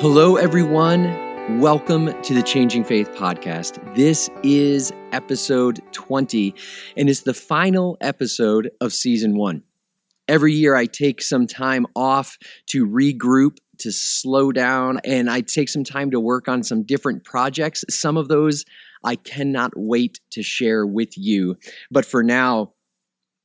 Hello, everyone. Welcome to the Changing Faith podcast. This is episode 20, and it's the final episode of season one. Every year, I take some time off to regroup, to slow down, and I take some time to work on some different projects. Some of those I cannot wait to share with you. But for now,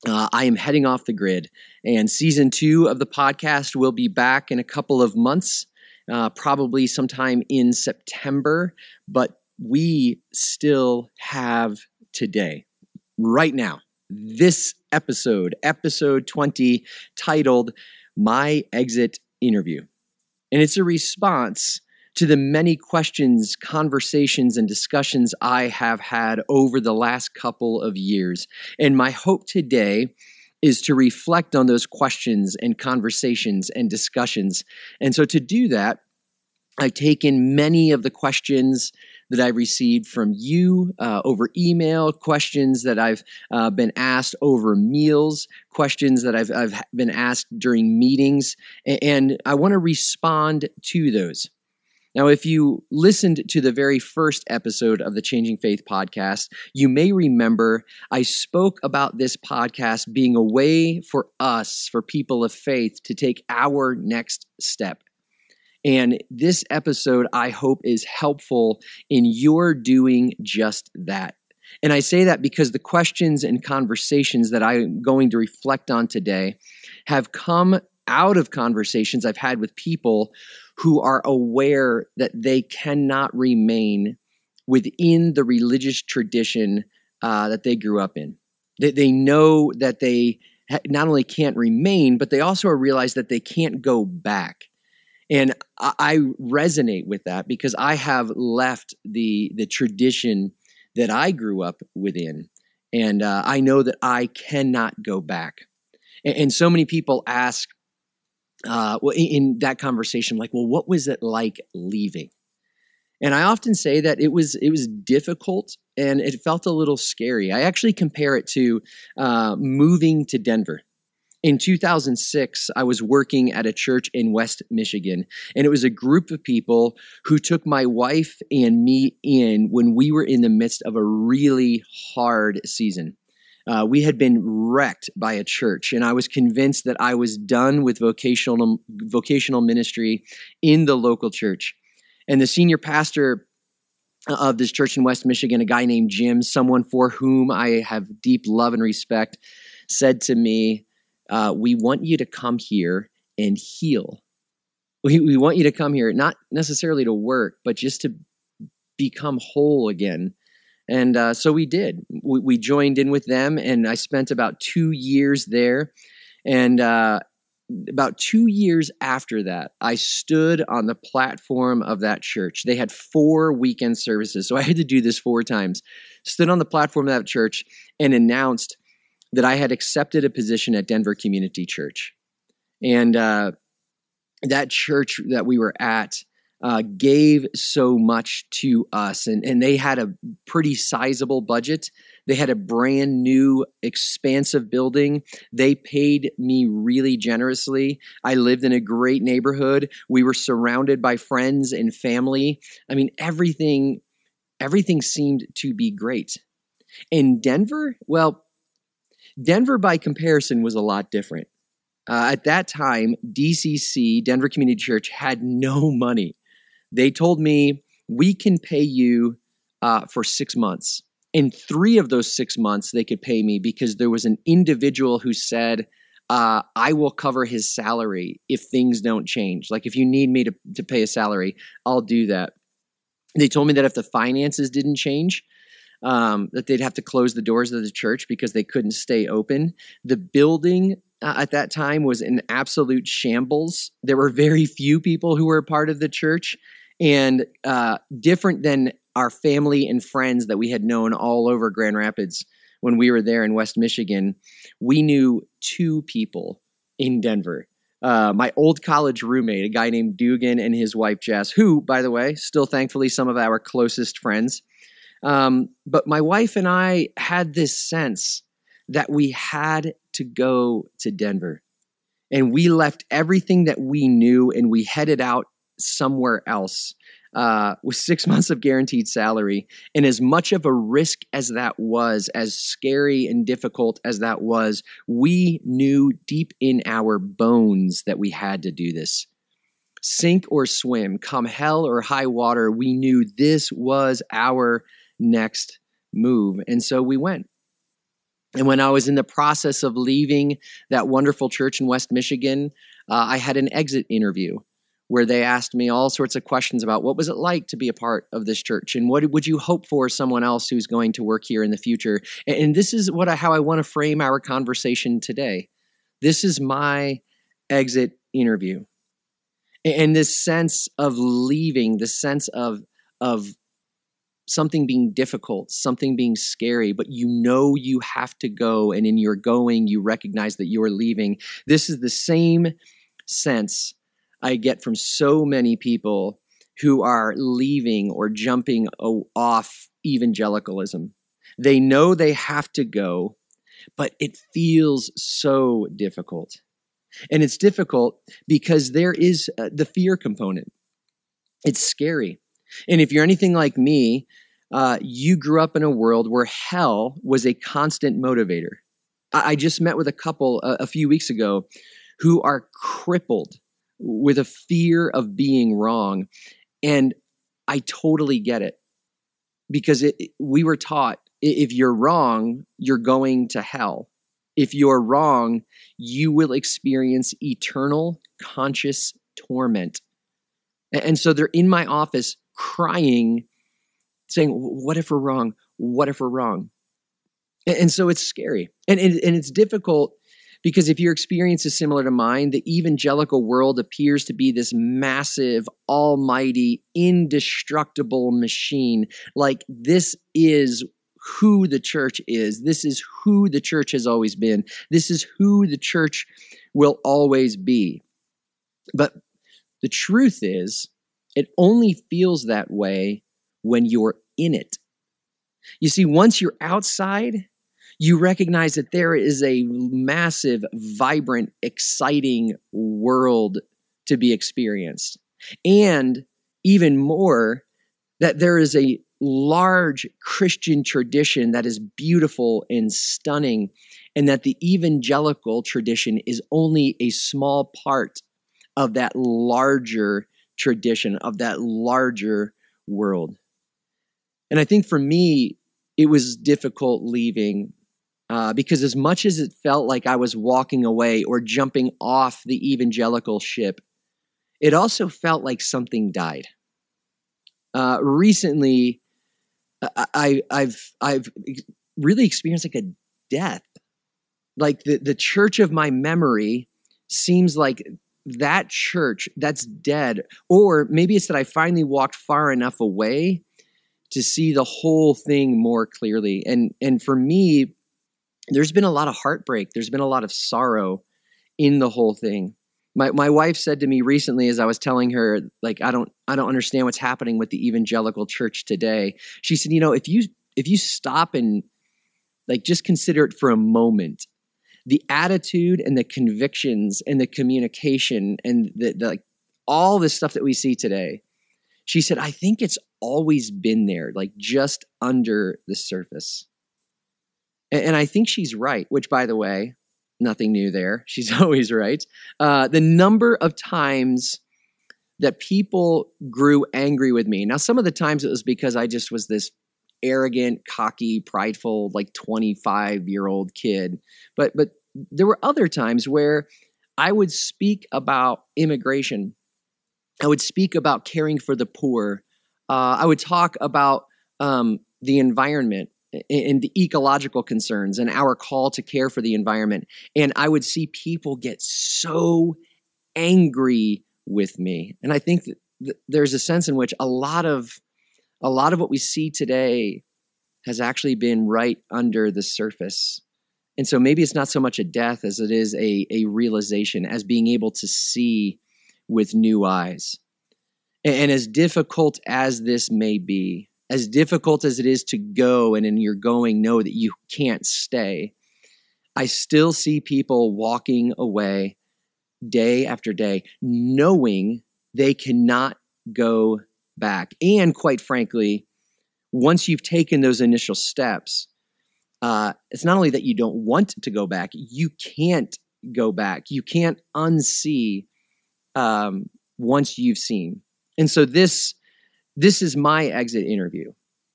uh, I am heading off the grid, and season two of the podcast will be back in a couple of months uh, probably sometime in September, but we still have today, right now, this episode, episode 20, titled My Exit Interview. And it's a response to the many questions, conversations, and discussions I have had over the last couple of years. And my hope today is to reflect on those questions and conversations and discussions. And so to do that, I've taken many of the questions that I received from you uh, over email, questions that I've uh, been asked over meals, questions that I've, I've been asked during meetings, and I want to respond to those. Now, if you listened to the very first episode of the Changing Faith podcast, you may remember I spoke about this podcast being a way for us, for people of faith, to take our next step. And this episode, I hope, is helpful in your doing just that. And I say that because the questions and conversations that I'm going to reflect on today have come out of conversations I've had with people who are aware that they cannot remain within the religious tradition uh, that they grew up in. They, they know that they not only can't remain, but they also realize that they can't go back. And I resonate with that because I have left the the tradition that I grew up within, and uh, I know that I cannot go back. And, and so many people ask, uh, in that conversation, like, well, what was it like leaving? And I often say that it was it was difficult and it felt a little scary. I actually compare it to uh, moving to Denver. In 2006, I was working at a church in West Michigan, and it was a group of people who took my wife and me in when we were in the midst of a really hard season. Uh, we had been wrecked by a church, and I was convinced that I was done with vocational vocational ministry in the local church. And the senior pastor of this church in West Michigan, a guy named Jim, someone for whom I have deep love and respect, said to me, uh, we want you to come here and heal. We, we want you to come here, not necessarily to work, but just to become whole again. And uh, so we did. We, we, joined in with them, and I spent about two years there. And uh, about two years after that, I stood on the platform of that church. They had four weekend services, so I had to do this four times. Stood on the platform of that church and announced that I had accepted a position at Denver Community Church. And uh, that church that we were at uh, gave so much to us, and, and they had a pretty sizable budget. They had a brand new, expansive building. They paid me really generously. I lived in a great neighborhood. We were surrounded by friends and family. I mean, everything, everything seemed to be great. In Denver, well, Denver, by comparison, was a lot different. Uh, at that time, DCC, Denver Community Church, had no money. They told me, we can pay you uh, for six months. In three of those six months, they could pay me because there was an individual who said, uh, I will cover his salary if things don't change. Like if you need me to, to pay a salary, I'll do that. They told me that if the finances didn't change, um, that they'd have to close the doors of the church because they couldn't stay open. The building uh, at that time was in absolute shambles. There were very few people who were a part of the church, and uh, different than our family and friends that we had known all over Grand Rapids when we were there in West Michigan. We knew two people in Denver. Uh, my old college roommate, a guy named Dugan, and his wife Jess, who, by the way, still thankfully some of our closest friends. Um, but my wife and I had this sense that we had to go to Denver. And we left everything that we knew and we headed out somewhere else uh, with six months of guaranteed salary. And as much of a risk as that was, as scary and difficult as that was, we knew deep in our bones that we had to do this. Sink or swim, come hell or high water, we knew this was our next move. And so we went. And when I was in the process of leaving that wonderful church in West Michigan, uh, I had an exit interview where they asked me all sorts of questions about what was it like to be a part of this church and what would you hope for someone else who's going to work here in the future? And this is what I, how i want to frame our conversation today. This is my exit interview. And this sense of leaving the sense of of something being difficult something being scary but you know you have to go and in your going you recognize that you are leaving. This is the same sense I get from so many people who are leaving or jumping off evangelicalism. They know they have to go, but it feels so difficult. And it's difficult because there is uh, the fear component. It's scary. And if you're anything like me, uh, you grew up in a world where hell was a constant motivator. I, I just met with a couple a, a few weeks ago who are crippled with a fear of being wrong. And I totally get it because it, we were taught if you're wrong, you're going to hell. If you're wrong, you will experience eternal conscious torment. And so they're in my office crying, saying, What if we're wrong? What if we're wrong? And so it's scary. And, and, it's difficult because if your experience is similar to mine, the evangelical world appears to be this massive, almighty, indestructible machine. Like this is who the church is. This is who the church has always been. This is who the church will always be. But the truth is, it only feels that way when you're in it. You see, once you're outside, you recognize that there is a massive, vibrant, exciting world to be experienced. And even more, that there is a large Christian tradition that is beautiful and stunning, and that the evangelical tradition is only a small part of that larger tradition, of that larger world. And I think for me, it was difficult leaving uh, because as much as it felt like I was walking away or jumping off the evangelical ship, it also felt like something died. Uh, recently, I, have I've really experienced like a death. Like the, the church of my memory seems like that church that's dead. Or maybe it's that I finally walked far enough away to see the whole thing more clearly. And and for me, there's been a lot of heartbreak. There's been a lot of sorrow in the whole thing. My my wife said to me recently as I was telling her like I don't I don't understand what's happening with the evangelical church today. She said, "You know, if you if you stop and like just consider it for a moment, the attitude and the convictions and the communication and the, the like all this stuff that we see today." She said, "I think it's always been there, like just under the surface." And, I think she's right, which, by the way, nothing new there. She's always right. Uh, the number of times that people grew angry with me. Now, some of the times it was because I just was this arrogant, cocky, prideful, like 25 year old kid. But, but there were other times where I would speak about immigration. I would speak about caring for the poor. Uh, I would talk about um, the environment and the ecological concerns and our call to care for the environment. And I would see people get so angry with me. And I think that there's a sense in which a lot of a lot of what we see today has actually been right under the surface. And so maybe it's not so much a death as it is a, a realization, as being able to see with new eyes. And, and as difficult as this may be, as difficult as it is to go and in your going know that you can't stay, I still see people walking away day after day, knowing they cannot go back. And quite frankly, once you've taken those initial steps, uh, it's not only that you don't want to go back, you can't go back. You can't unsee um, once you've seen. And so this this is my exit interview.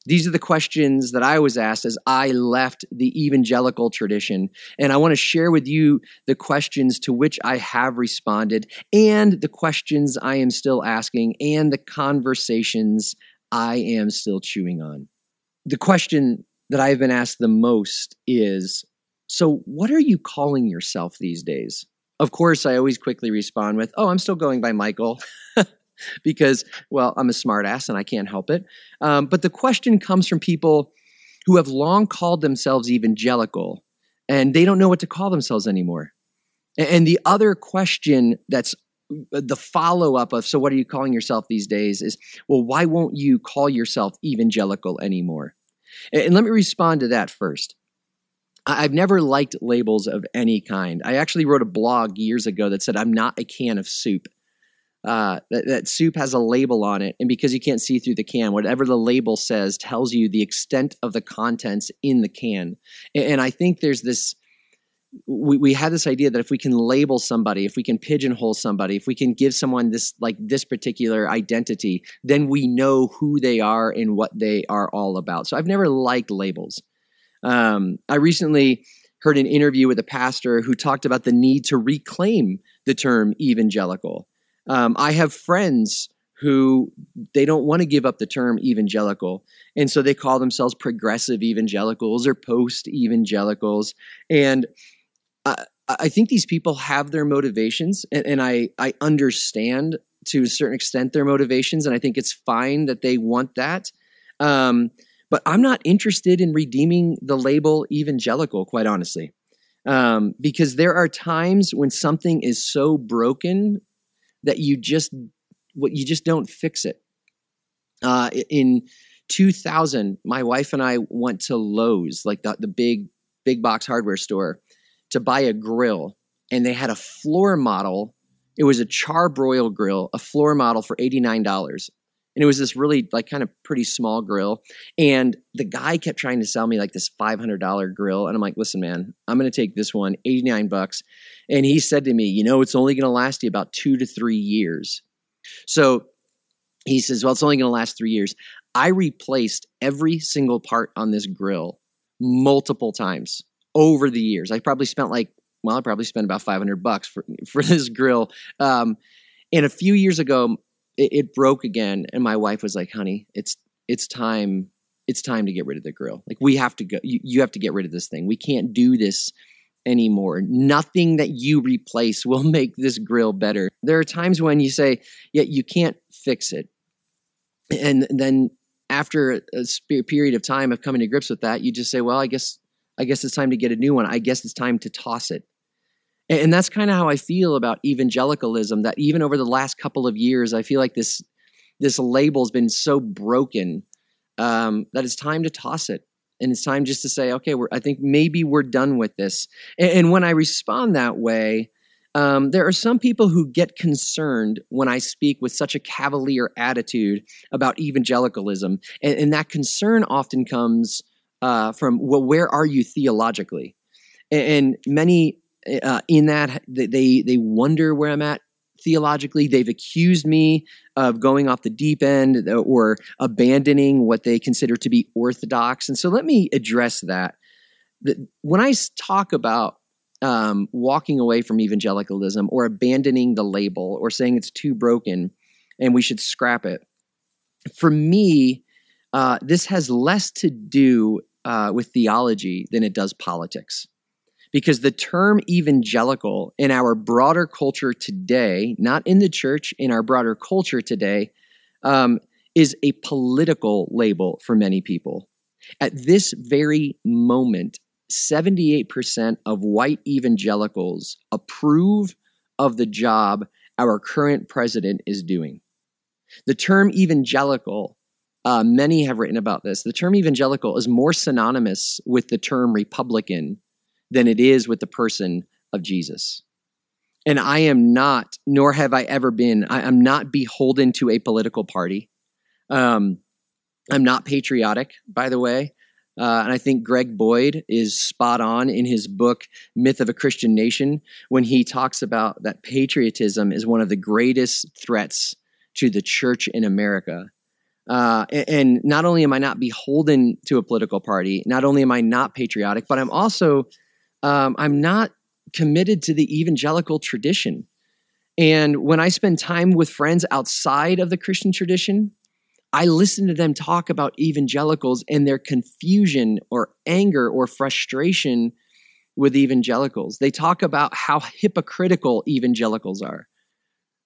These are the questions that I was asked as I left the evangelical tradition. And I want to share with you the questions to which I have responded, and the questions I am still asking, and the conversations I am still chewing on. The question that I've been asked the most is So, what are you calling yourself these days? Of course, I always quickly respond with, Oh, I'm still going by Michael. because, well, I'm a smartass and I can't help it. Um, but the question comes from people who have long called themselves evangelical and they don't know what to call themselves anymore. And the other question that's uh, the follow up of, so what are you calling yourself these days is, well, why won't you call yourself evangelical anymore? And let me respond to that first. I've never liked labels of any kind. I actually wrote a blog years ago that said, I'm not a can of soup uh, that, that soup has a label on it, and because you can't see through the can, whatever the label says tells you the extent of the contents in the can. And, and I think there's this. We, we have this idea that if we can label somebody, if we can pigeonhole somebody, if we can give someone this like this particular identity, then we know who they are and what they are all about. So I've never liked labels. Um, I recently heard an interview with a pastor who talked about the need to reclaim the term evangelical. Um, I have friends who they don't want to give up the term evangelical. And so they call themselves progressive evangelicals or post evangelicals. And I, I, think these people have their motivations, and, and I, I understand to a certain extent their motivations. And I think it's fine that they want that. Um, but I'm not interested in redeeming the label evangelical, quite honestly. Um, because there are times when something is so broken that you just what you just don't fix it. Uh, in 2000, my wife and I went to Lowe's, like the, the big big box hardware store, to buy a grill, and they had a floor model. It was a char-broil grill, a floor model for eighty nine dollars, and it was this really like kind of pretty small grill. And the guy kept trying to sell me like this $500 grill. And i'm like listen man i'm going to take this one 89 bucks. And he said to me you know it's only going to last you about two to three years. So he says well it's only going to last three years. I replaced every single part on this grill multiple times over the years. I probably spent like well i probably spent about 500 bucks for, for this grill. Um, and a few years ago it, it broke again, and my wife was like, "Honey, it's it's time." It's time to get rid of the grill. Like we have to go. You, you have to get rid of this thing. We can't do this anymore. Nothing that you replace will make this grill better. There are times when you say, yeah, you can't fix it. And then after a period of time of coming to grips with that, you just say, well, I guess I guess it's time to get a new one. I guess it's time to toss it. And that's kind of how I feel about evangelicalism. That even over the last couple of years, I feel like this this label has been so broken um, that it's time to toss it, and it's time just to say, okay, I think maybe we're done with this. And, and when I respond that way, um, there are some people who get concerned when I speak with such a cavalier attitude about evangelicalism, and, and that concern often comes uh, from, well, where are you theologically? And, and many uh, in that they they wonder where I'm at theologically. They've accused me of going off the deep end or abandoning what they consider to be orthodox. And so let me address that. When I talk about um, walking away from evangelicalism or abandoning the label or saying it's too broken and we should scrap it, for me, uh, this has less to do uh, with theology than it does politics because the term evangelical in our broader culture today, not in the church, in our broader culture today, um, is a political label for many people. At this very moment, 78% of white evangelicals approve of the job our current president is doing. The term evangelical, uh, many have written about this, the term evangelical is more synonymous with the term Republican than it is with the person of Jesus. And I am not, nor have I ever been, I, am not beholden to a political party. Um, I'm not patriotic, by the way. Uh, and I think Greg Boyd is spot on in his book, Myth of a Christian Nation, when he talks about that patriotism is one of the greatest threats to the church in America. Uh, and not only am I not beholden to a political party, not only am I not patriotic, but I'm also um, I'm not committed to the evangelical tradition. And when I spend time with friends outside of the Christian tradition, I listen to them talk about evangelicals and their confusion or anger or frustration with evangelicals. They talk about how hypocritical evangelicals are.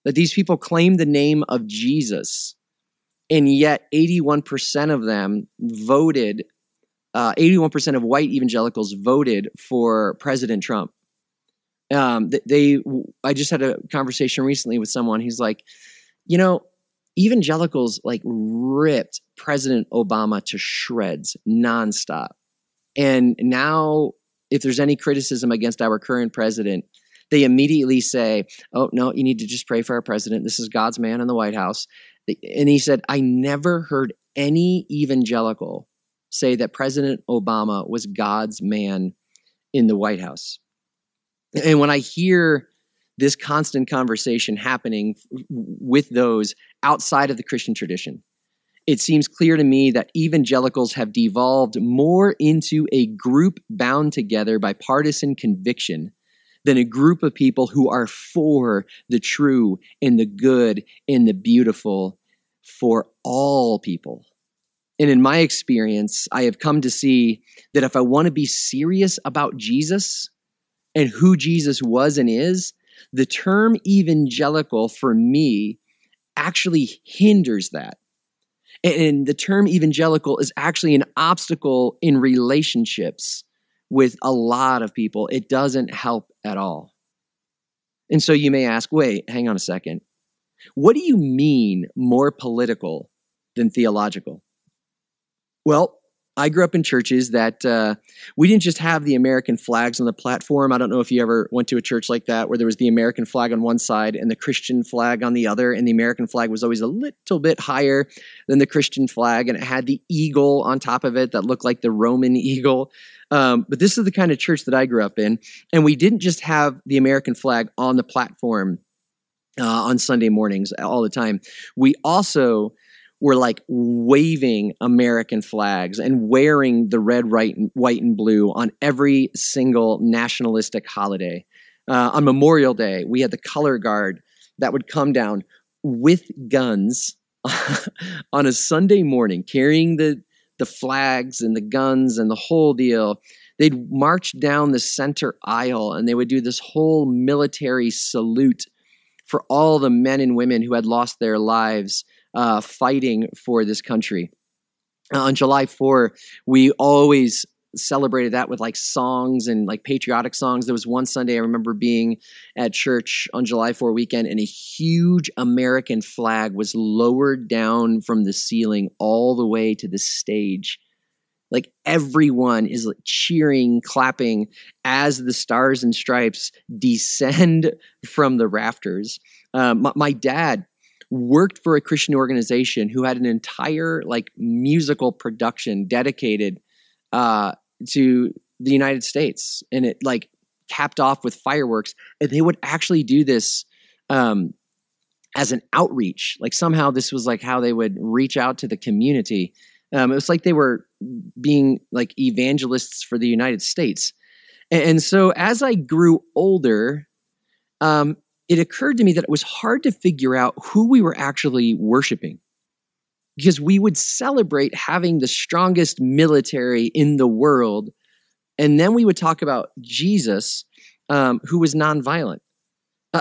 That these people claim the name of Jesus, and yet 81% of them voted, uh, 81% of white evangelicals voted for President Trump. Um, they, I just had a conversation recently with someone. He's like, you know, evangelicals like ripped President Obama to shreds nonstop. And now, if there's any criticism against our current president, they immediately say, Oh, no, you need to just pray for our president. This is God's man in the White House. And he said, I never heard any evangelical say that President Obama was God's man in the White House. And when I hear this constant conversation happening with those outside of the Christian tradition. It seems clear to me that evangelicals have devolved more into a group bound together by partisan conviction than a group of people who are for the true and the good and the beautiful for all people. And in my experience, I have come to see that if I want to be serious about Jesus and who Jesus was and is, the term evangelical for me actually hinders that. And the term evangelical is actually an obstacle in relationships with a lot of people. It doesn't help at all. And so you may ask, wait, hang on a second. What do you mean more political than theological? Well, I grew up in churches that uh, we didn't just have the American flags on the platform. I don't know if you ever went to a church like that where there was the American flag on one side and the Christian flag on the other, and the American flag was always a little bit higher than the Christian flag, and it had the eagle on top of it that looked like the Roman eagle. Um, but this is the kind of church that I grew up in, and we didn't just have the American flag on the platform uh, on Sunday mornings all the time. We also were like waving American flags and wearing the red, white, white and blue on every single nationalistic holiday. Uh, on Memorial Day, we had the color guard that would come down with guns on a Sunday morning, carrying the the flags and the guns and the whole deal. They'd march down the center aisle and they would do this whole military salute for all the men and women who had lost their lives uh, fighting for this country. Uh, on July 4, we always celebrated that with like songs and like patriotic songs. There was one Sunday I remember being at church on July 4 weekend and a huge American flag was lowered down from the ceiling all the way to the stage. Like everyone is like cheering, clapping as the stars and stripes descend from the rafters. Um, my, my dad worked for a Christian organization who had an entire like musical production dedicated uh, to the United States, and it like capped off with fireworks. And they would actually do this um, as an outreach. Like somehow this was like how they would reach out to the community. Um, it was like they were being like evangelists for the United States. And, and so as I grew older, um, it occurred to me that it was hard to figure out who we were actually worshiping because we would celebrate having the strongest military in the world. And then we would talk about Jesus, um, who was nonviolent.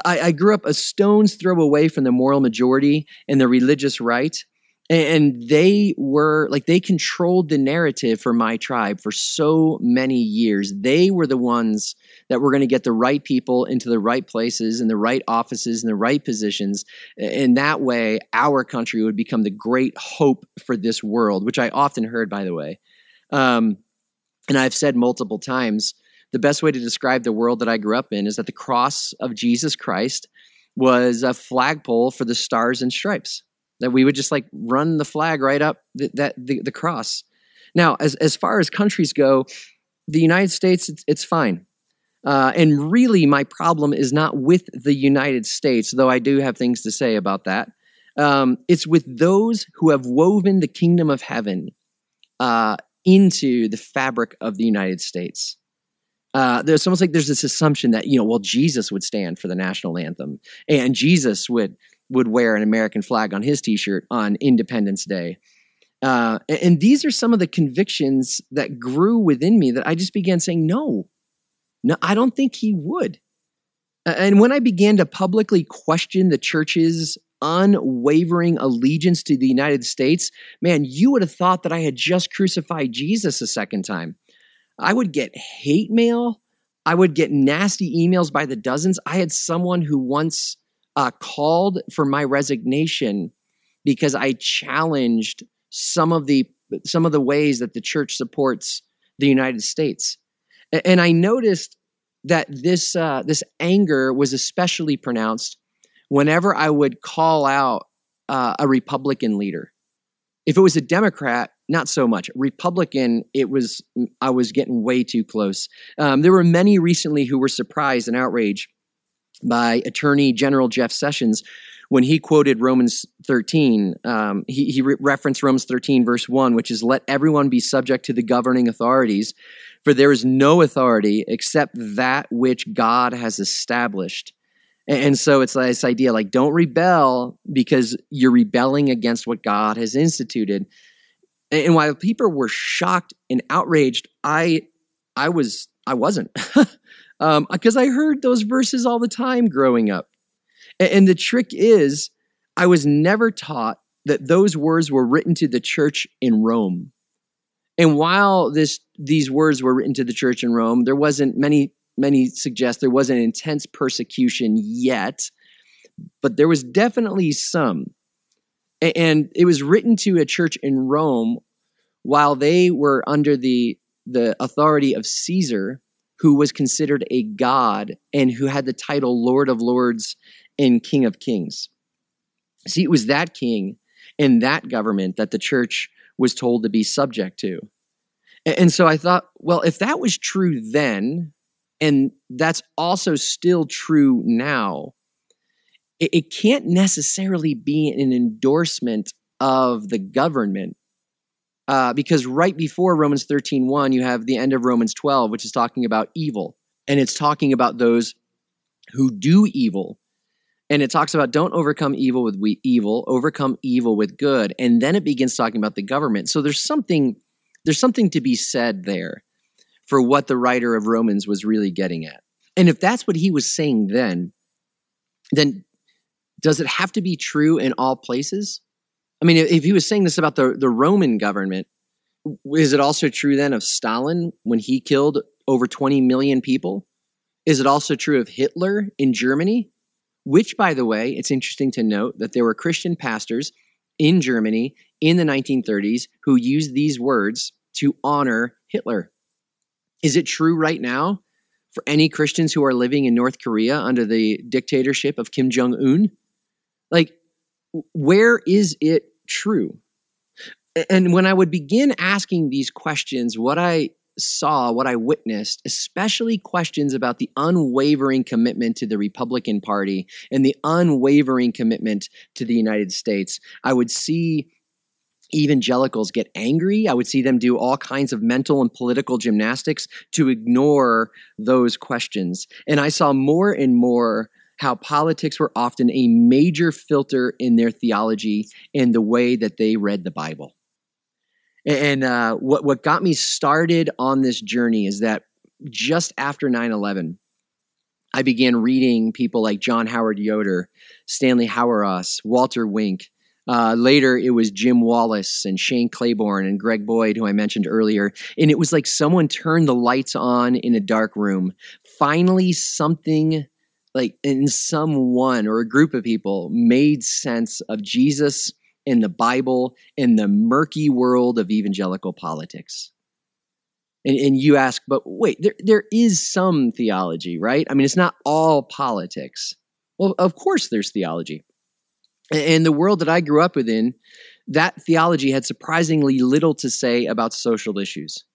I, I grew up a stone's throw away from the moral majority and the religious right and they were like they controlled the narrative for my tribe for so many years they were the ones that were going to get the right people into the right places and the right offices and the right positions and that way our country would become the great hope for this world which i often heard by the way um, and i've said multiple times the best way to describe the world that I grew up in is that the cross of Jesus Christ was a flagpole for the stars and stripes. That we would just like run the flag right up the, that the, the cross. Now, as as far as countries go, the United States it's, it's fine. Uh, and really, my problem is not with the United States, though I do have things to say about that. Um, it's with those who have woven the kingdom of heaven uh, into the fabric of the United States. Uh, there's almost like there's this assumption that you know, well, Jesus would stand for the national anthem, and Jesus would would wear an American flag on his T-shirt on Independence Day. Uh, and these are some of the convictions that grew within me that I just began saying, no, no, I don't think he would. And when I began to publicly question the church's unwavering allegiance to the United States, man, you would have thought that I had just crucified Jesus a second time. I would get hate mail. I would get nasty emails by the dozens. I had someone who once uh, called for my resignation because I challenged some of the some of the ways that the church supports the United States. And I noticed that this uh, this anger was especially pronounced whenever I would call out uh, a Republican leader. If it was a Democrat, not so much. Republican, it was I was getting way too close. Um, there were many recently who were surprised and outraged by Attorney General Jeff Sessions when he quoted Romans 13. Um, he, he re- referenced Romans 13, verse 1, which is, Let everyone be subject to the governing authorities, for there is no authority except that which God has established. And so it's this idea like, don't rebel because you're rebelling against what God has instituted. And while people were shocked and outraged, I, I was, I wasn't, because um, I heard those verses all the time growing up. And the trick is, I was never taught that those words were written to the church in Rome. And while this these words were written to the church in Rome, there wasn't many many suggest there wasn't intense persecution yet, but there was definitely some. And it was written to a church in Rome while they were under the the authority of Caesar, who was considered a god and who had the title Lord of Lords and King of Kings. See, it was that king and that government that the church was told to be subject to. And so I thought, well, if that was true then, and that's also still true now, it, can't necessarily be an endorsement of the government. Uh, because right before Romans 13 1, you have the end of Romans 12, which is talking about evil. And it's talking about those who do evil. And it talks about don't overcome evil with evil overcome evil with good. And then it begins talking about the government. So there's something there's something to be said there for what the writer of romans was really getting at. And if that's what he was saying then then does it have to be true in all places i mean if he was saying this about the, the roman government is it also true then of stalin when he killed over 20 million people is it also true of hitler in germany which, by the way, it's interesting to note that there were Christian pastors in Germany in the 1930s who used these words to honor Hitler. Is it true right now for any Christians who are living in North Korea under the dictatorship of Kim Jong un? Like, where is it true? And when I would begin asking these questions, what I saw, what I witnessed, especially questions about the unwavering commitment to the Republican Party and the unwavering commitment to the United States, I would see evangelicals get angry. I would see them do all kinds of mental and political gymnastics to ignore those questions. And I saw more and more how politics were often a major filter in their theology and the way that they read the Bible. And uh, what what got me started on this journey is that just after 9-11, I began reading people like John Howard Yoder, Stanley Hauerwas, Walter Wink. Uh, later, it was Jim Wallis and Shane Claiborne and Greg Boyd, who I mentioned earlier. And it was like someone turned the lights on in a dark room. Finally, something like in someone or a group of people made sense of Jesus in the Bible in the murky world of evangelical politics. And, and you ask, but wait, there, there is some theology, right? I mean, it's not all politics. Well, of course, there's theology. And the world that I grew up within, that theology had surprisingly little to say about social issues.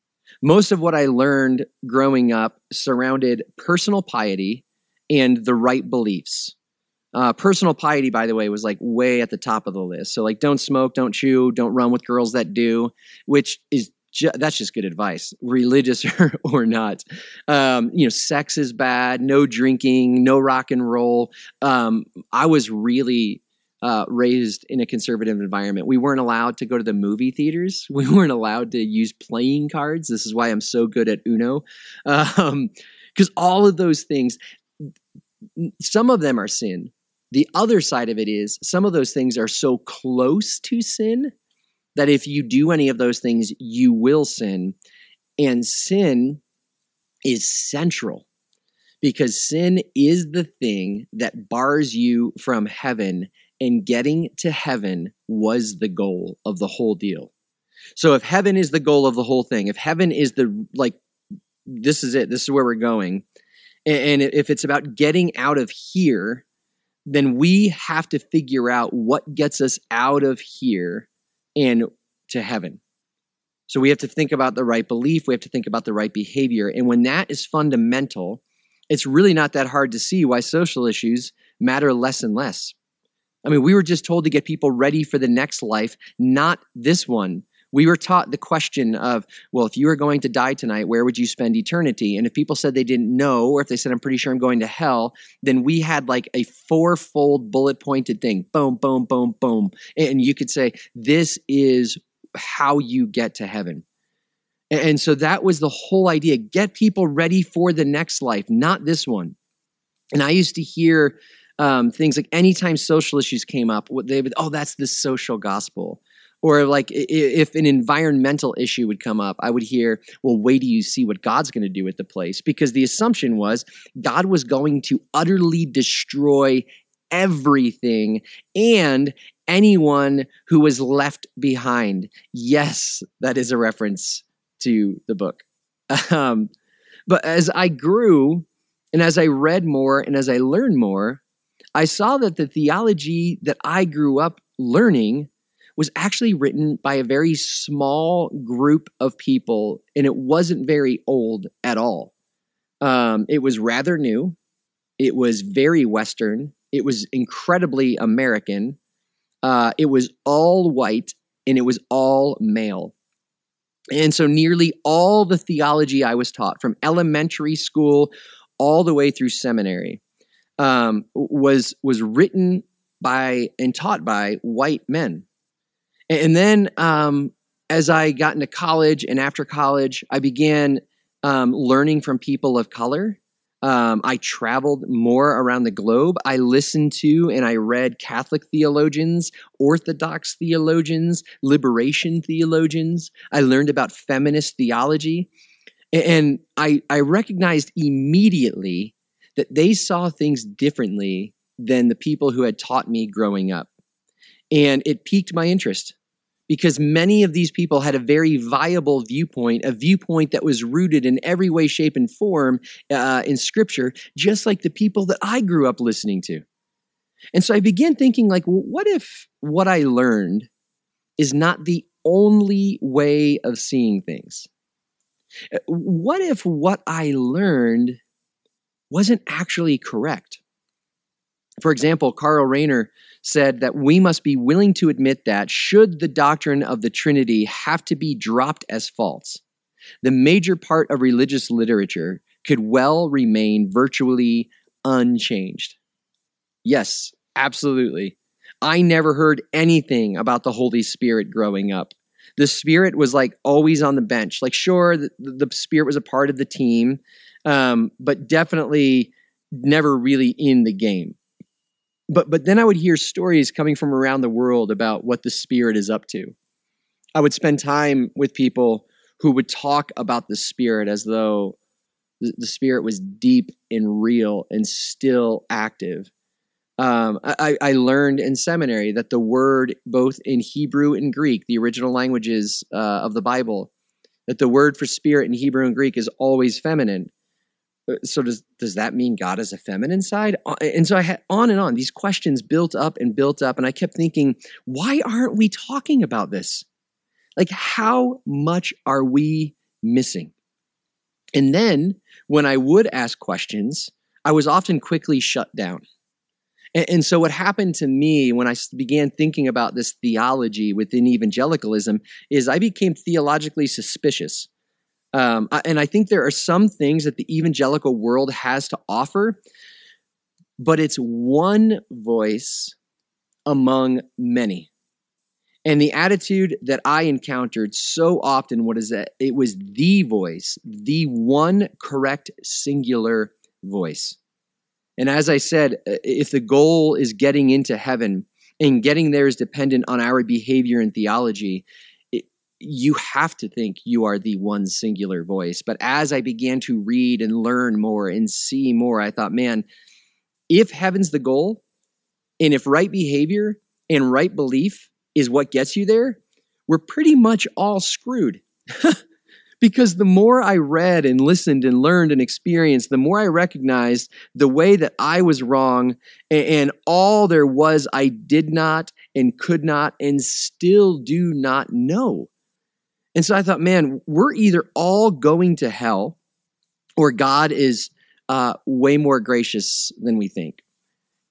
Most of what I learned growing up surrounded personal piety and the right beliefs. Uh, personal piety, by the way, was like way at the top of the list. So, like, don't smoke, don't chew, don't run with girls that do, which is ju- that's just good advice, religious or, not. Um, you know, sex is bad, no drinking, no rock and roll. Um, I was really uh, raised in a conservative environment. We weren't allowed to go to the movie theaters. We weren't allowed to use playing cards. This is why I'm so good at Uno. Because um, all of those things, some of them are sin. The other side of it is some of those things are so close to sin that if you do any of those things, you will sin. And sin is central because sin is the thing that bars you from heaven, and getting to heaven was the goal of the whole deal. So if heaven is the goal of the whole thing, if heaven is the like, this is it, this is where we're going, and if it's about getting out of here, then we have to figure out what gets us out of here and to heaven. So we have to think about the right belief, we have to think about the right behavior. And when that is fundamental, it's really not that hard to see why social issues matter less and less. I mean, we were just told to get people ready for the next life, not this one. We were taught the question of, well, if you were going to die tonight, where would you spend eternity? And if people said they didn't know, or if they said, I'm pretty sure I'm going to hell, then we had like a fourfold bullet pointed thing boom, boom, boom, boom. And you could say, this is how you get to heaven. And so that was the whole idea get people ready for the next life, not this one. And I used to hear um, things like anytime social issues came up, they would, oh, that's the social gospel. Or like if an environmental issue would come up, I would hear, well, wait do you see what God's going to do with the place? Because the assumption was God was going to utterly destroy everything and anyone who was left behind. Yes, that is a reference to the book. Um, but as I grew and as I read more and as I learned more, I saw that the theology that I grew up learning was actually written by a very small group of people, and it wasn't very old at all. Um, it was rather new. It was very Western. It was incredibly American. Uh, it was all white and it was all male. And so, nearly all the theology I was taught from elementary school all the way through seminary um, was was written by and taught by white men. And then um, as I got into college and after college, I began um, learning from people of color. Um, I traveled more around the globe. I listened to and I read Catholic theologians, Orthodox theologians, liberation theologians. I learned about feminist theology. And I, I recognized immediately that they saw things differently than the people who had taught me growing up. And it piqued my interest because many of these people had a very viable viewpoint, a viewpoint that was rooted in every way, shape, and form uh, in Scripture, just like the people that I grew up listening to. And so I began thinking, like, what if what I learned is not the only way of seeing things? Uh, what if what I learned wasn't actually correct? For example, Karl Rahner said that we must be willing to admit that, should the doctrine of the Trinity have to be dropped as false, the major part of religious literature could well remain virtually unchanged. Yes, absolutely. I never heard anything about the Holy Spirit growing up. The Spirit was like always on the bench. Like, sure, the, the Spirit was a part of the team, um, but definitely never really in the game but but then I would hear stories coming from around the world about what the spirit is up to. I would spend time with people who would talk about the spirit as though the, spirit was deep and real and still active. Um, I, I, learned in seminary that the word, both in Hebrew and Greek, the original languages uh, of the Bible, that the word for spirit in Hebrew and Greek is always feminine. So does does that mean God is a feminine side? Uh, and so I had on and on these questions built up and built up, and I kept thinking, why aren't we talking about this? Like, how much are we missing? And then when I would ask questions, I was often quickly shut down. And, and, so, what happened to me when I began thinking about this theology within evangelicalism is I became theologically suspicious. Um, and I think there are some things that the evangelical world has to offer, but it's one voice among many. And the attitude that I encountered so often what is that it was the voice, the one correct singular voice. And as I said, uh, if the goal is getting into heaven and getting there is dependent on our behavior and theology, you have to think you are the one singular voice. But as I began to read and learn more and see more, I thought, man, if heaven's the goal, and if right behavior and right belief is what gets you there, we're pretty much all screwed. because the more I read and listened and learned and experienced, the more I recognized the way that I was wrong and, all there was I did not and could not and still do not know. And so I thought, man, we're either all going to hell or God is uh, way more gracious than we think.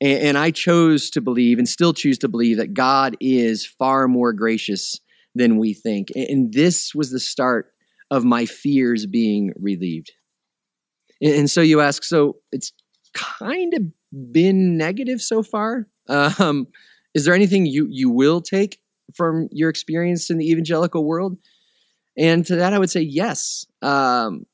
And, and I chose to believe and still choose to believe that God is far more gracious than we think. And this was the start of my fears being relieved. And so you ask, so it's kind of been negative so far. Um, is there anything you you will take from your experience in the evangelical world? And to that, I would say yes. Um,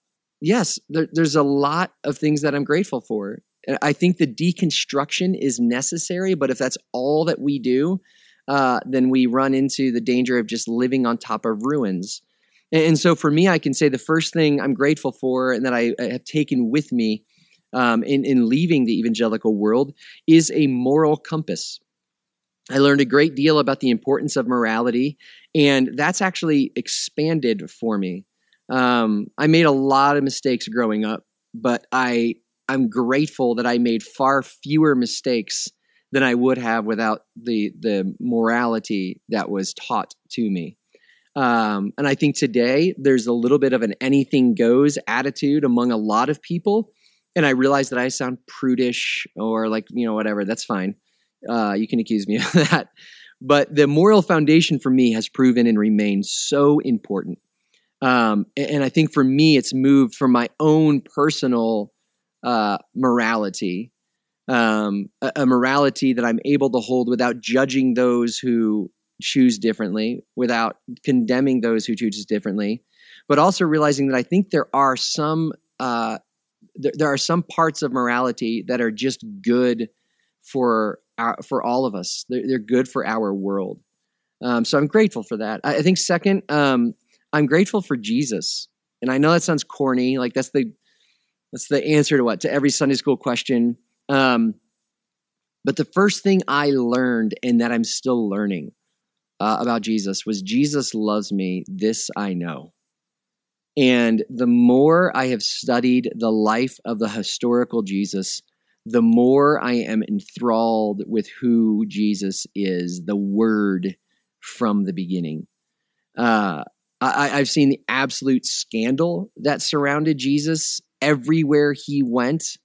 yes, there, there's a lot of things that I'm grateful for. I think the deconstruction is necessary, but if that's all that we do, uh, then we run into the danger of just living on top of ruins. And, and, so for me, I can say the first thing I'm grateful for and that I, I have taken with me um, in, in leaving the evangelical world is a moral compass. I learned a great deal about the importance of morality, and that's actually expanded for me. Um, I made a lot of mistakes growing up, but I I'm grateful that I made far fewer mistakes than I would have without the the morality that was taught to me. Um, and I think today there's a little bit of an anything goes attitude among a lot of people. And I realize that I sound prudish or like, you know, whatever, that's fine. Uh, you can accuse me of that. But the moral foundation for me has proven and remained so important. Um, and I think for me, it's moved from my own personal uh, morality, um, a, a morality that I'm able to hold without judging those who choose differently, without condemning those who choose differently, but also realizing that I think there are some uh, there are some parts of morality that are just good for our, for all of us. They're, they're good for our world. Um, so I'm grateful for that. I, I think second, um, I'm grateful for Jesus. And I know that sounds corny, like that's the that's the answer to what? To every Sunday school question. Um, but the first thing I learned and that I'm still learning uh, about Jesus was Jesus loves me. This I know. And the more I have studied the life of the historical Jesus, the more I am enthralled with who Jesus is, the Word from the beginning. Uh, I, have seen the absolute scandal that surrounded Jesus everywhere he went.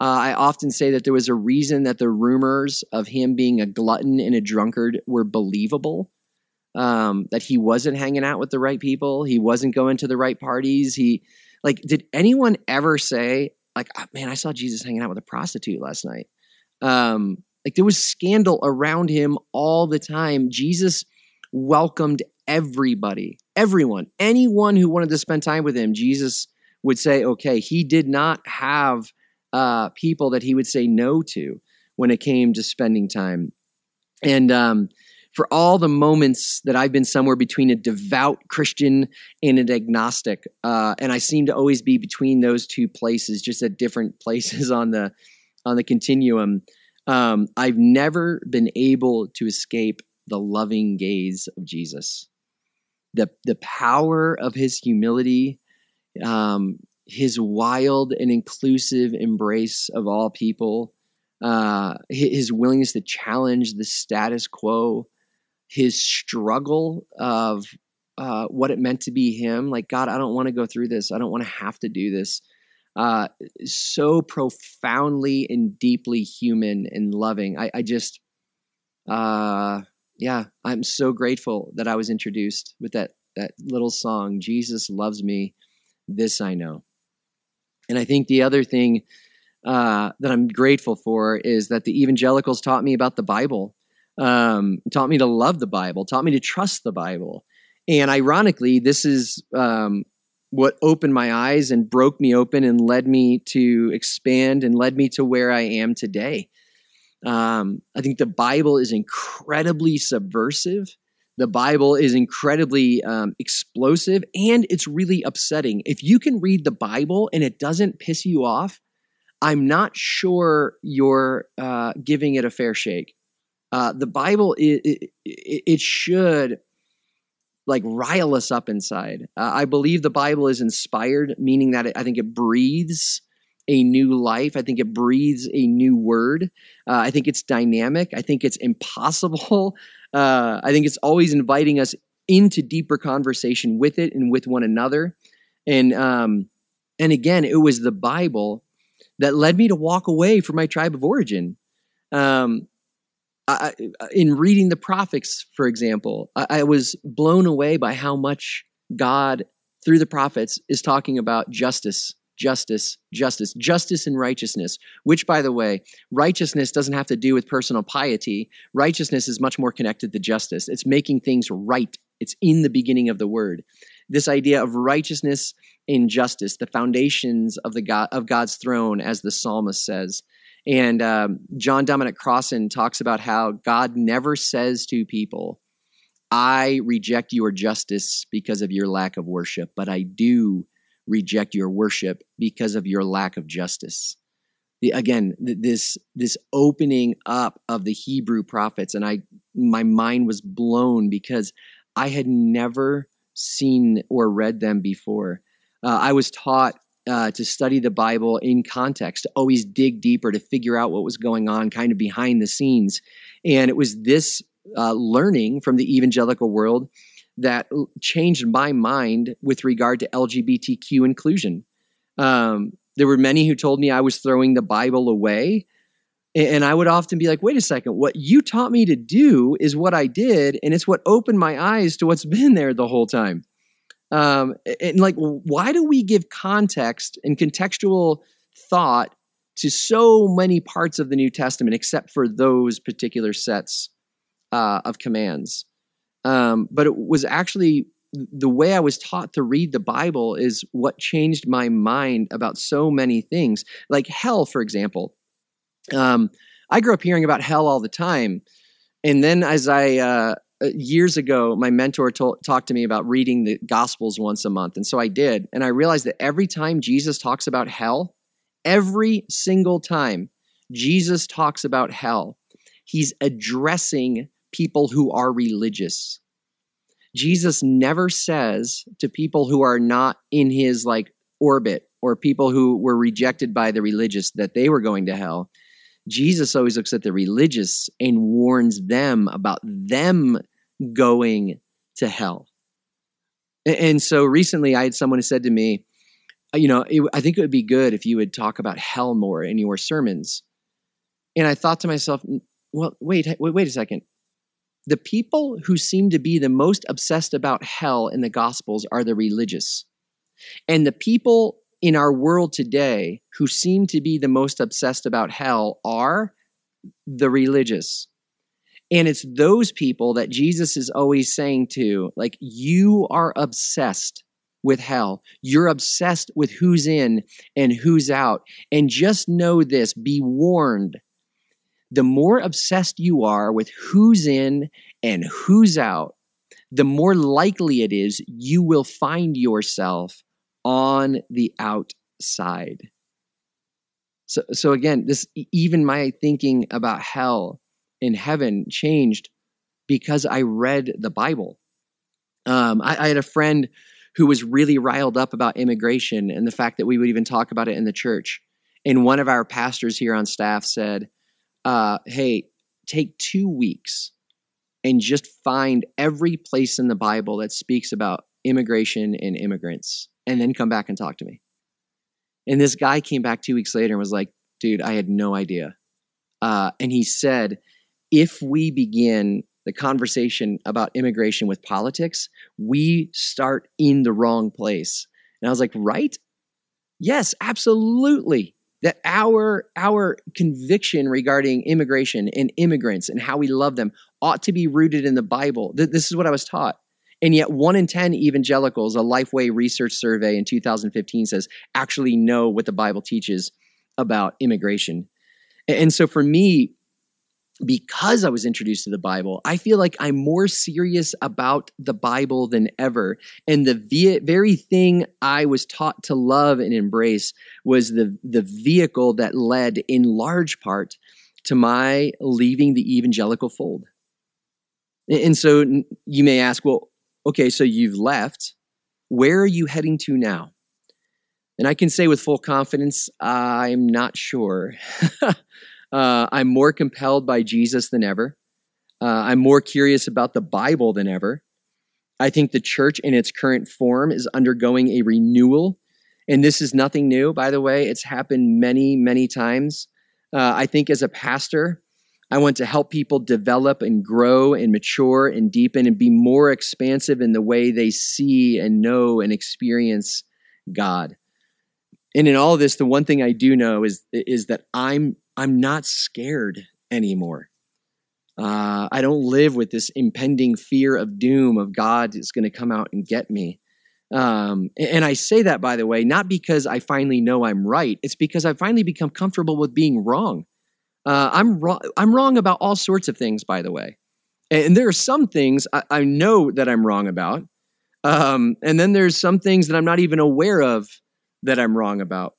Uh, I often say that there was a reason that the rumors of him being a glutton and a drunkard were believable. Um, that he wasn't hanging out with the right people, he wasn't going to the right parties. He, like, did anyone ever say, like, oh, man, I saw Jesus hanging out with a prostitute last night? Um, like, there was scandal around him all the time. Jesus welcomed everybody, everyone, anyone who wanted to spend time with him. Jesus would say, okay, he did not have uh, people that he would say no to when it came to spending time. And um, for all the moments that I've been somewhere between a devout Christian and an agnostic, uh, and I seem to always be between those two places, just at different places on the on the continuum. Um, I've never been able to escape the loving gaze of Jesus. the the power of his humility, um, his wild and inclusive embrace of all people, uh, his willingness to challenge the status quo, his struggle of uh, what it meant to be him. Like God, I don't want to go through this. I don't want to have to do this. Uh, so profoundly and deeply human and loving. I, I just, uh, yeah, I'm so grateful that I was introduced with that that little song, "Jesus loves me." This I know. And I think the other thing uh, that I'm grateful for is that the evangelicals taught me about the Bible, um, taught me to love the Bible, taught me to trust the Bible. And ironically, this is um, what opened my eyes and broke me open and led me to expand and led me to where I am today. Um, I think the Bible is incredibly subversive. The Bible is incredibly um, explosive and it's really upsetting. If you can read the Bible and it doesn't piss you off, I'm not sure you're uh, giving it a fair shake. Uh, the Bible, it, it, it should like rile us up inside. Uh, I believe the Bible is inspired, meaning that it, I think it breathes a new life. I think it breathes a new word. Uh, I think it's dynamic. I think it's impossible. Uh, I think it's always inviting us into deeper conversation with it and with one another. And um, and again, it was the Bible that led me to walk away from my tribe of origin. Um, I, in reading the prophets, for example, I, I was blown away by how much God, through the prophets, is talking about justice, justice, justice, justice and righteousness, which, by the way, righteousness doesn't have to do with personal piety. Righteousness is much more connected to justice. It's making things right, it's in the beginning of the word. This idea of righteousness and justice, the foundations of, the God, of God's throne, as the psalmist says. And um, John Dominic Crossan talks about how God never says to people, I reject your justice because of your lack of worship, but I do reject your worship because of your lack of justice. The, again, this this opening up of the Hebrew prophets, and I my mind was blown because I had never seen or read them before. Uh, I was taught uh, to study the Bible in context, to always dig deeper to figure out what was going on kind of behind the scenes. And it was this uh, learning from the evangelical world that changed my mind with regard to LGBTQ inclusion. Um, there were many who told me I was throwing the Bible away. And I would often be like, wait a second, what you taught me to do is what I did, and it's what opened my eyes to what's been there the whole time. Um, and like, why do we give context and contextual thought to so many parts of the New Testament except for those particular sets uh, of commands? Um, but it was actually the way I was taught to read the Bible is what changed my mind about so many things, like hell, for example. Um, I grew up hearing about hell all the time. And then as I uh, Uh, years ago, my mentor talked to me about reading the Gospels once a month. And so I did. And I realized that every time Jesus talks about hell, every single time Jesus talks about hell, he's addressing people who are religious. Jesus never says to people who are not in his like orbit or people who were rejected by the religious that they were going to hell. Jesus always looks at the religious and warns them about them going to hell. And so recently, I had someone who said to me, uh, You know, it, I think it would be good if you would talk about hell more in your sermons. And I thought to myself, Well, wait, wait, wait a second. The people who seem to be the most obsessed about hell in the Gospels are the religious. And the people in our world today who seem to be the most obsessed about hell are the religious. And it's those people that Jesus is always saying to, like, you are obsessed with hell. You're obsessed with who's in and who's out. And just know this be warned. The more obsessed you are with who's in and who's out, the more likely it is you will find yourself on the outside. So, so again, this even my thinking about hell and heaven changed because I read the Bible. Um, I, I had a friend who was really riled up about immigration and the fact that we would even talk about it in the church. And one of our pastors here on staff said, uh, Hey, take two weeks and just find every place in the Bible that speaks about immigration and immigrants, and then come back and talk to me. And this guy came back two weeks later and was like, Dude, I had no idea. Uh, and he said, If we begin the conversation about immigration with politics, we start in the wrong place. And I was like, Right? Yes, absolutely that our our conviction regarding immigration and immigrants and how we love them ought to be rooted in the Bible. This is what I was taught. And yet, one in 10 evangelicals, a Lifeway research survey in 2015 says, actually know what the Bible teaches about immigration. And so, for me, because I was introduced to the Bible, I feel like I'm more serious about the Bible than ever. And the very thing I was taught to love and embrace was the, the vehicle that led, in large part, to my leaving the evangelical fold. And so you may ask, well, okay, so you've left. Where are you heading to now? And I can say with full confidence, I'm not sure. Uh, I'm more compelled by Jesus than ever. Uh, I'm more curious about the Bible than ever. I think the church in its current form is undergoing a renewal. And this is nothing new, by the way. It's happened many, many times. Uh, I think as a pastor, I want to help people develop and grow and mature and deepen and be more expansive in the way they see and know and experience God. And in all of this, the one thing I do know is, is that I'm I'm not scared anymore. Uh, I don't live with this impending fear of doom of God is going to come out and get me. Um, and I say that, by the way, not because I finally know I'm right. It's because I've finally become comfortable with being wrong. Uh, I'm wrong. I'm wrong about all sorts of things, by the way. And there are some things I, I know that I'm wrong about. Um, and then there's some things that I'm not even aware of that I'm wrong about.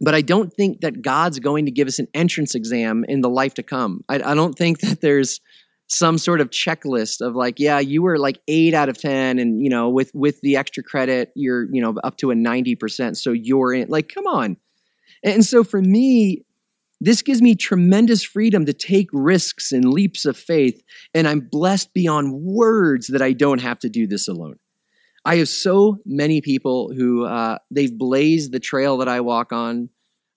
But I don't think that God's going to give us an entrance exam in the life to come. I, I don't think that there's some sort of checklist of like, yeah, you were like eight out of ten, and you know, with with the extra credit, you're you know up to a ninety percent. So you're in. Like, come on. And so for me, this gives me tremendous freedom to take risks and leaps of faith, and I'm blessed beyond words that I don't have to do this alone. I have so many people who uh, they've blazed the trail that I walk on.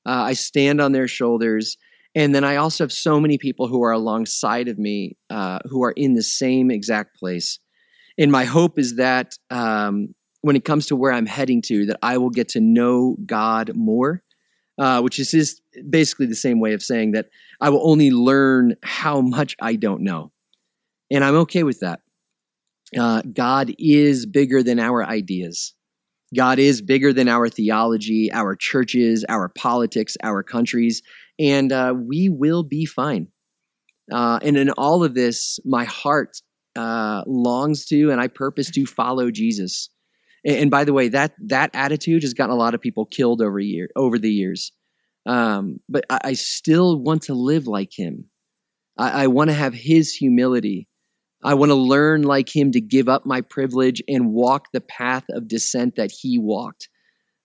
Uh, I stand on their shoulders. And then I also have so many people who are alongside of me uh, who are in the same exact place. And my hope is that um, when it comes to where I'm heading to, that I will get to know God more, uh, which is, is basically the same way of saying that I will only learn how much I don't know. And I'm okay with that uh, God is bigger than our ideas. God is bigger than our theology, our churches, our politics, our countries, and uh, we will be fine. Uh, and in all of this, my heart uh, longs to and I purpose to follow Jesus. And, by the way, that that attitude has gotten a lot of people killed over year over the years. Um, but I, I, still want to live like Him. I, I want to have His humility. I want to learn like him to give up my privilege and walk the path of descent that he walked.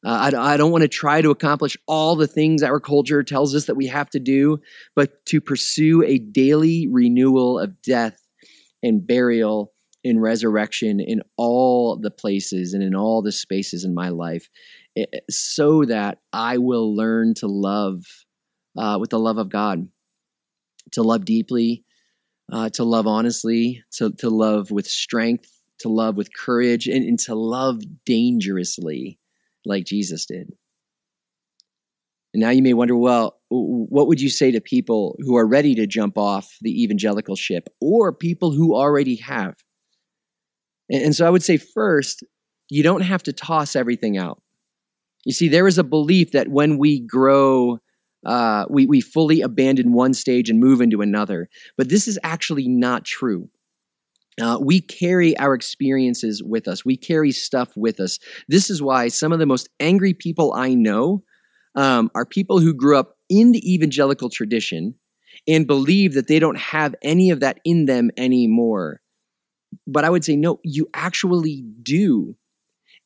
Uh, I, I don't want to try to accomplish all the things our culture tells us that we have to do, but to pursue a daily renewal of death and burial and resurrection in all the places and in all the spaces in my life eh, eh, so that I will learn to love uh, with the love of God, to love deeply, uh, to love honestly, to, to love with strength, to love with courage, and, and to love dangerously like Jesus did. And now you may wonder, well, what would you say to people who are ready to jump off the evangelical ship or people who already have? And, so I would say, first, you don't have to toss everything out. You see, there is a belief that when we grow uh, we, we fully abandon one stage and move into another. But this is actually not true. Uh, we carry our experiences with us. We carry stuff with us. This is why some of the most angry people I know um, are people who grew up in the evangelical tradition and believe that they don't have any of that in them anymore. But I would say, no, you actually do.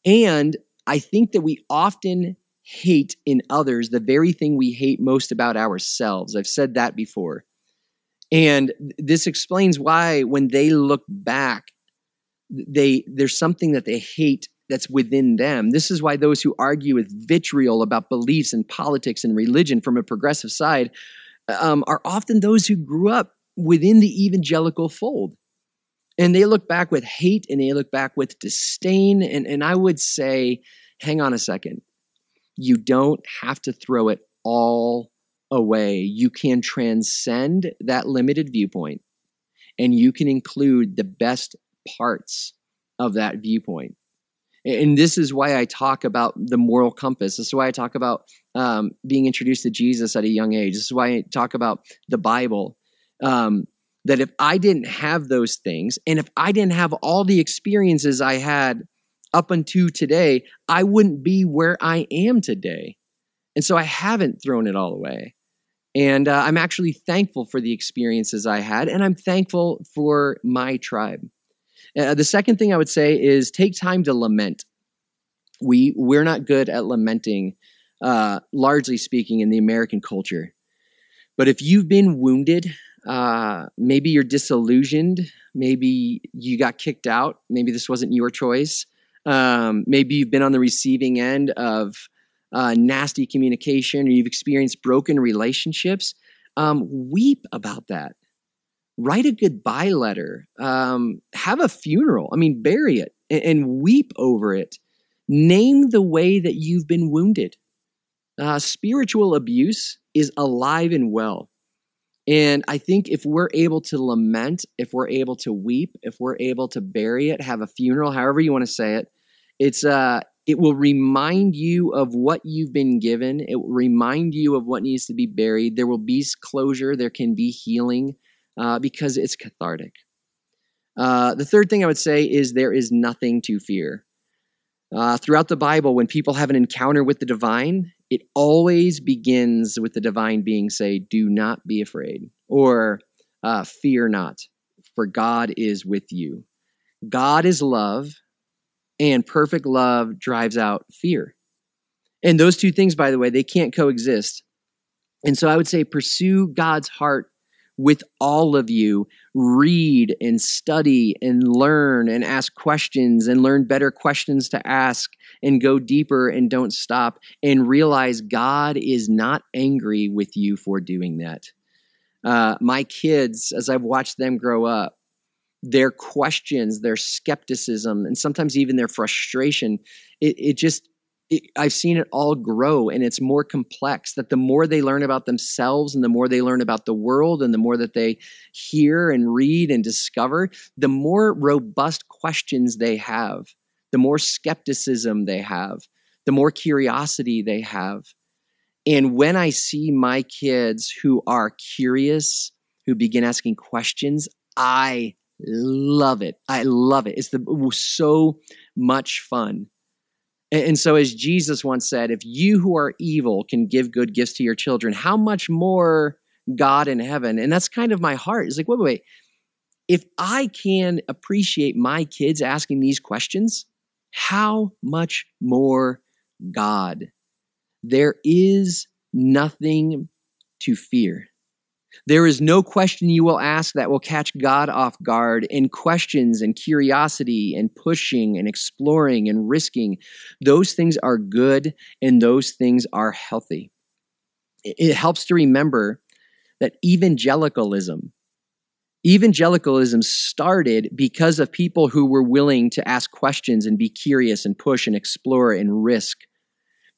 And I think that we often hate in others the very thing we hate most about ourselves. I've said that before. And this explains why when they look back, they there's something that they hate that's within them. This is why those who argue with vitriol about beliefs and politics and religion from a progressive side um, are often those who grew up within the evangelical fold. And they look back with hate and they look back with disdain. And, and I would say, hang on a second. You don't have to throw it all away. You can transcend that limited viewpoint and you can include the best parts of that viewpoint. And this is why I talk about the moral compass. This is why I talk about um, being introduced to Jesus at a young age. This is why I talk about the Bible. Um, that if I didn't have those things, and if I didn't have all the experiences I had up until today, I wouldn't be where I am today. And so I haven't thrown it all away. And uh, I'm actually thankful for the experiences I had, and I'm thankful for my tribe. Uh, the second thing I would say is take time to lament. We we're not good at lamenting, uh, largely speaking, in the American culture. But if you've been wounded, uh, maybe you're disillusioned. Maybe you got kicked out. Maybe this wasn't your choice. Um, maybe you've been on the receiving end of uh, nasty communication or you've experienced broken relationships. Um, weep about that. Write a goodbye letter. Um, have a funeral. I mean, bury it and, and, weep over it. Name the way that you've been wounded. Uh, spiritual abuse is alive and well. And I think if we're able to lament, if we're able to weep, if we're able to bury it, have a funeral, however you want to say it, it's uh it will remind you of what you've been given. It will remind you of what needs to be buried. There will be closure. There can be healing uh, because it's cathartic. Uh, the third thing I would say is there is nothing to fear. Uh, throughout the Bible, when people have an encounter with the divine, it always begins with the divine being say, "Do not be afraid," or uh, "Fear not, for God is with you." God is love, and perfect love drives out fear. And those two things, by the way, they can't coexist. And so I would say pursue God's heart with all of you. Read and study and learn and ask questions and learn better questions to ask and go deeper and don't stop and realize God is not angry with you for doing that. Uh, my kids, as I've watched them grow up, their questions, their skepticism, and sometimes even their frustration, it, it just, it, I've seen it all grow and it's more complex. That the more they learn about themselves and the more they learn about the world and the more that they hear and read and discover, the more robust questions they have, the more skepticism they have, the more curiosity they have. And when I see my kids who are curious, who begin asking questions, I love it. I love it. It's the, it so much fun. And, so, as Jesus once said, if you who are evil can give good gifts to your children, how much more God in heaven? And that's kind of my heart. It's like, wait, wait, wait. If I can appreciate my kids asking these questions, how much more God? There is nothing to fear. There is no question you will ask that will catch God off guard. In questions and curiosity and pushing and exploring and risking, those things are good and those things are healthy. It helps to remember that evangelicalism, evangelicalism started because of people who were willing to ask questions and be curious and push and explore and risk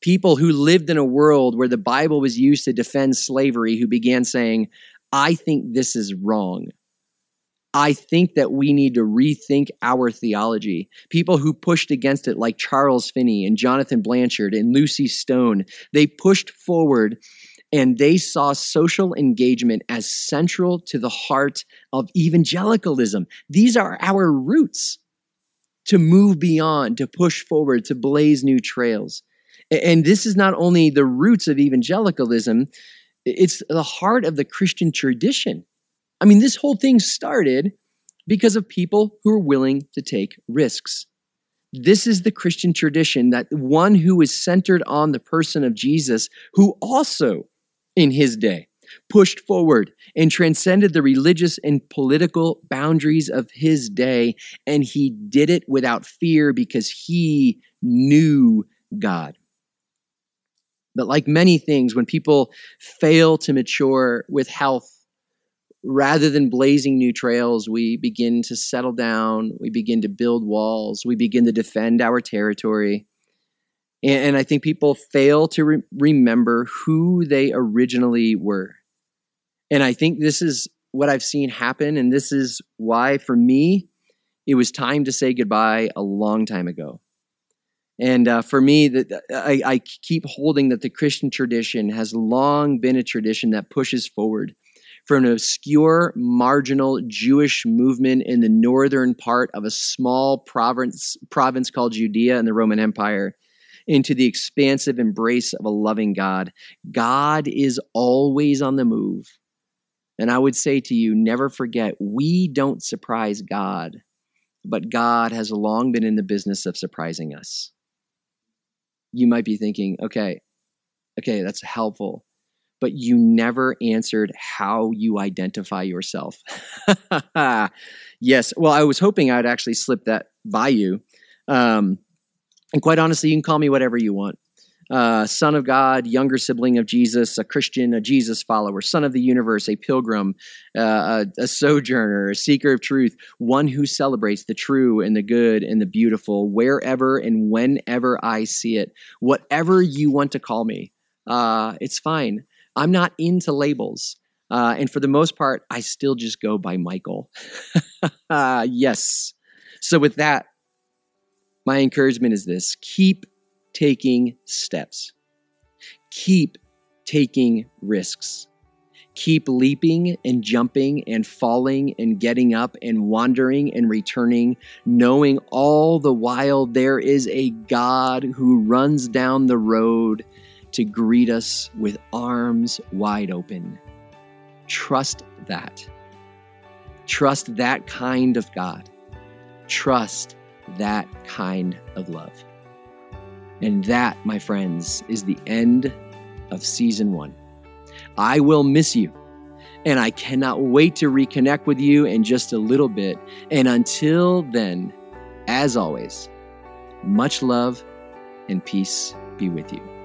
people who lived in a world where the Bible was used to defend slavery who began saying, I think this is wrong. I think that we need to rethink our theology. People who pushed against it, like Charles Finney and Jonathan Blanchard and Lucy Stone, they pushed forward and they saw social engagement as central to the heart of evangelicalism. These are our roots to move beyond, to push forward, to blaze new trails. And this is not only the roots of evangelicalism, it's the heart of the Christian tradition. I mean, this whole thing started because of people who are willing to take risks. This is the Christian tradition that one who is centered on the person of Jesus, who also in his day pushed forward and transcended the religious and political boundaries of his day. And he did it without fear because he knew God. But like many things, when people fail to mature with health, rather than blazing new trails, we begin to settle down, we begin to build walls, we begin to defend our territory. And, and I think people fail to re- remember who they originally were. And I think this is what I've seen happen. And this is why, for me, it was time to say goodbye a long time ago. And uh, for me, that I, I keep holding that the Christian tradition has long been a tradition that pushes forward from an obscure, marginal Jewish movement in the northern part of a small province, province called Judea in the Roman Empire into the expansive embrace of a loving God. God is always on the move. And I would say to you, never forget, we don't surprise God, but God has long been in the business of surprising us. You might be thinking, okay, okay, that's helpful, but you never answered how you identify yourself. yes, well, I was hoping I'd actually slip that by you. Um, and quite honestly, you can call me whatever you want uh, son of God, younger sibling of Jesus, a Christian, a Jesus follower, son of the universe, a pilgrim, uh, a, a, sojourner, a seeker of truth, one who celebrates the true and the good and the beautiful wherever and whenever I see it. Whatever you want to call me, uh, it's fine. I'm not into labels. Uh, and for the most part, I still just go by Michael. yes. So, with that, my encouragement is this keep taking steps. Keep taking risks. Keep leaping and jumping and falling and getting up and wandering and returning, knowing all the while there is a God who runs down the road to greet us with arms wide open. Trust that. Trust that kind of God. Trust that kind of love. And that, my friends, is the end of season one. I will miss you, and I cannot wait to reconnect with you in just a little bit. And until then, as always, much love and peace be with you.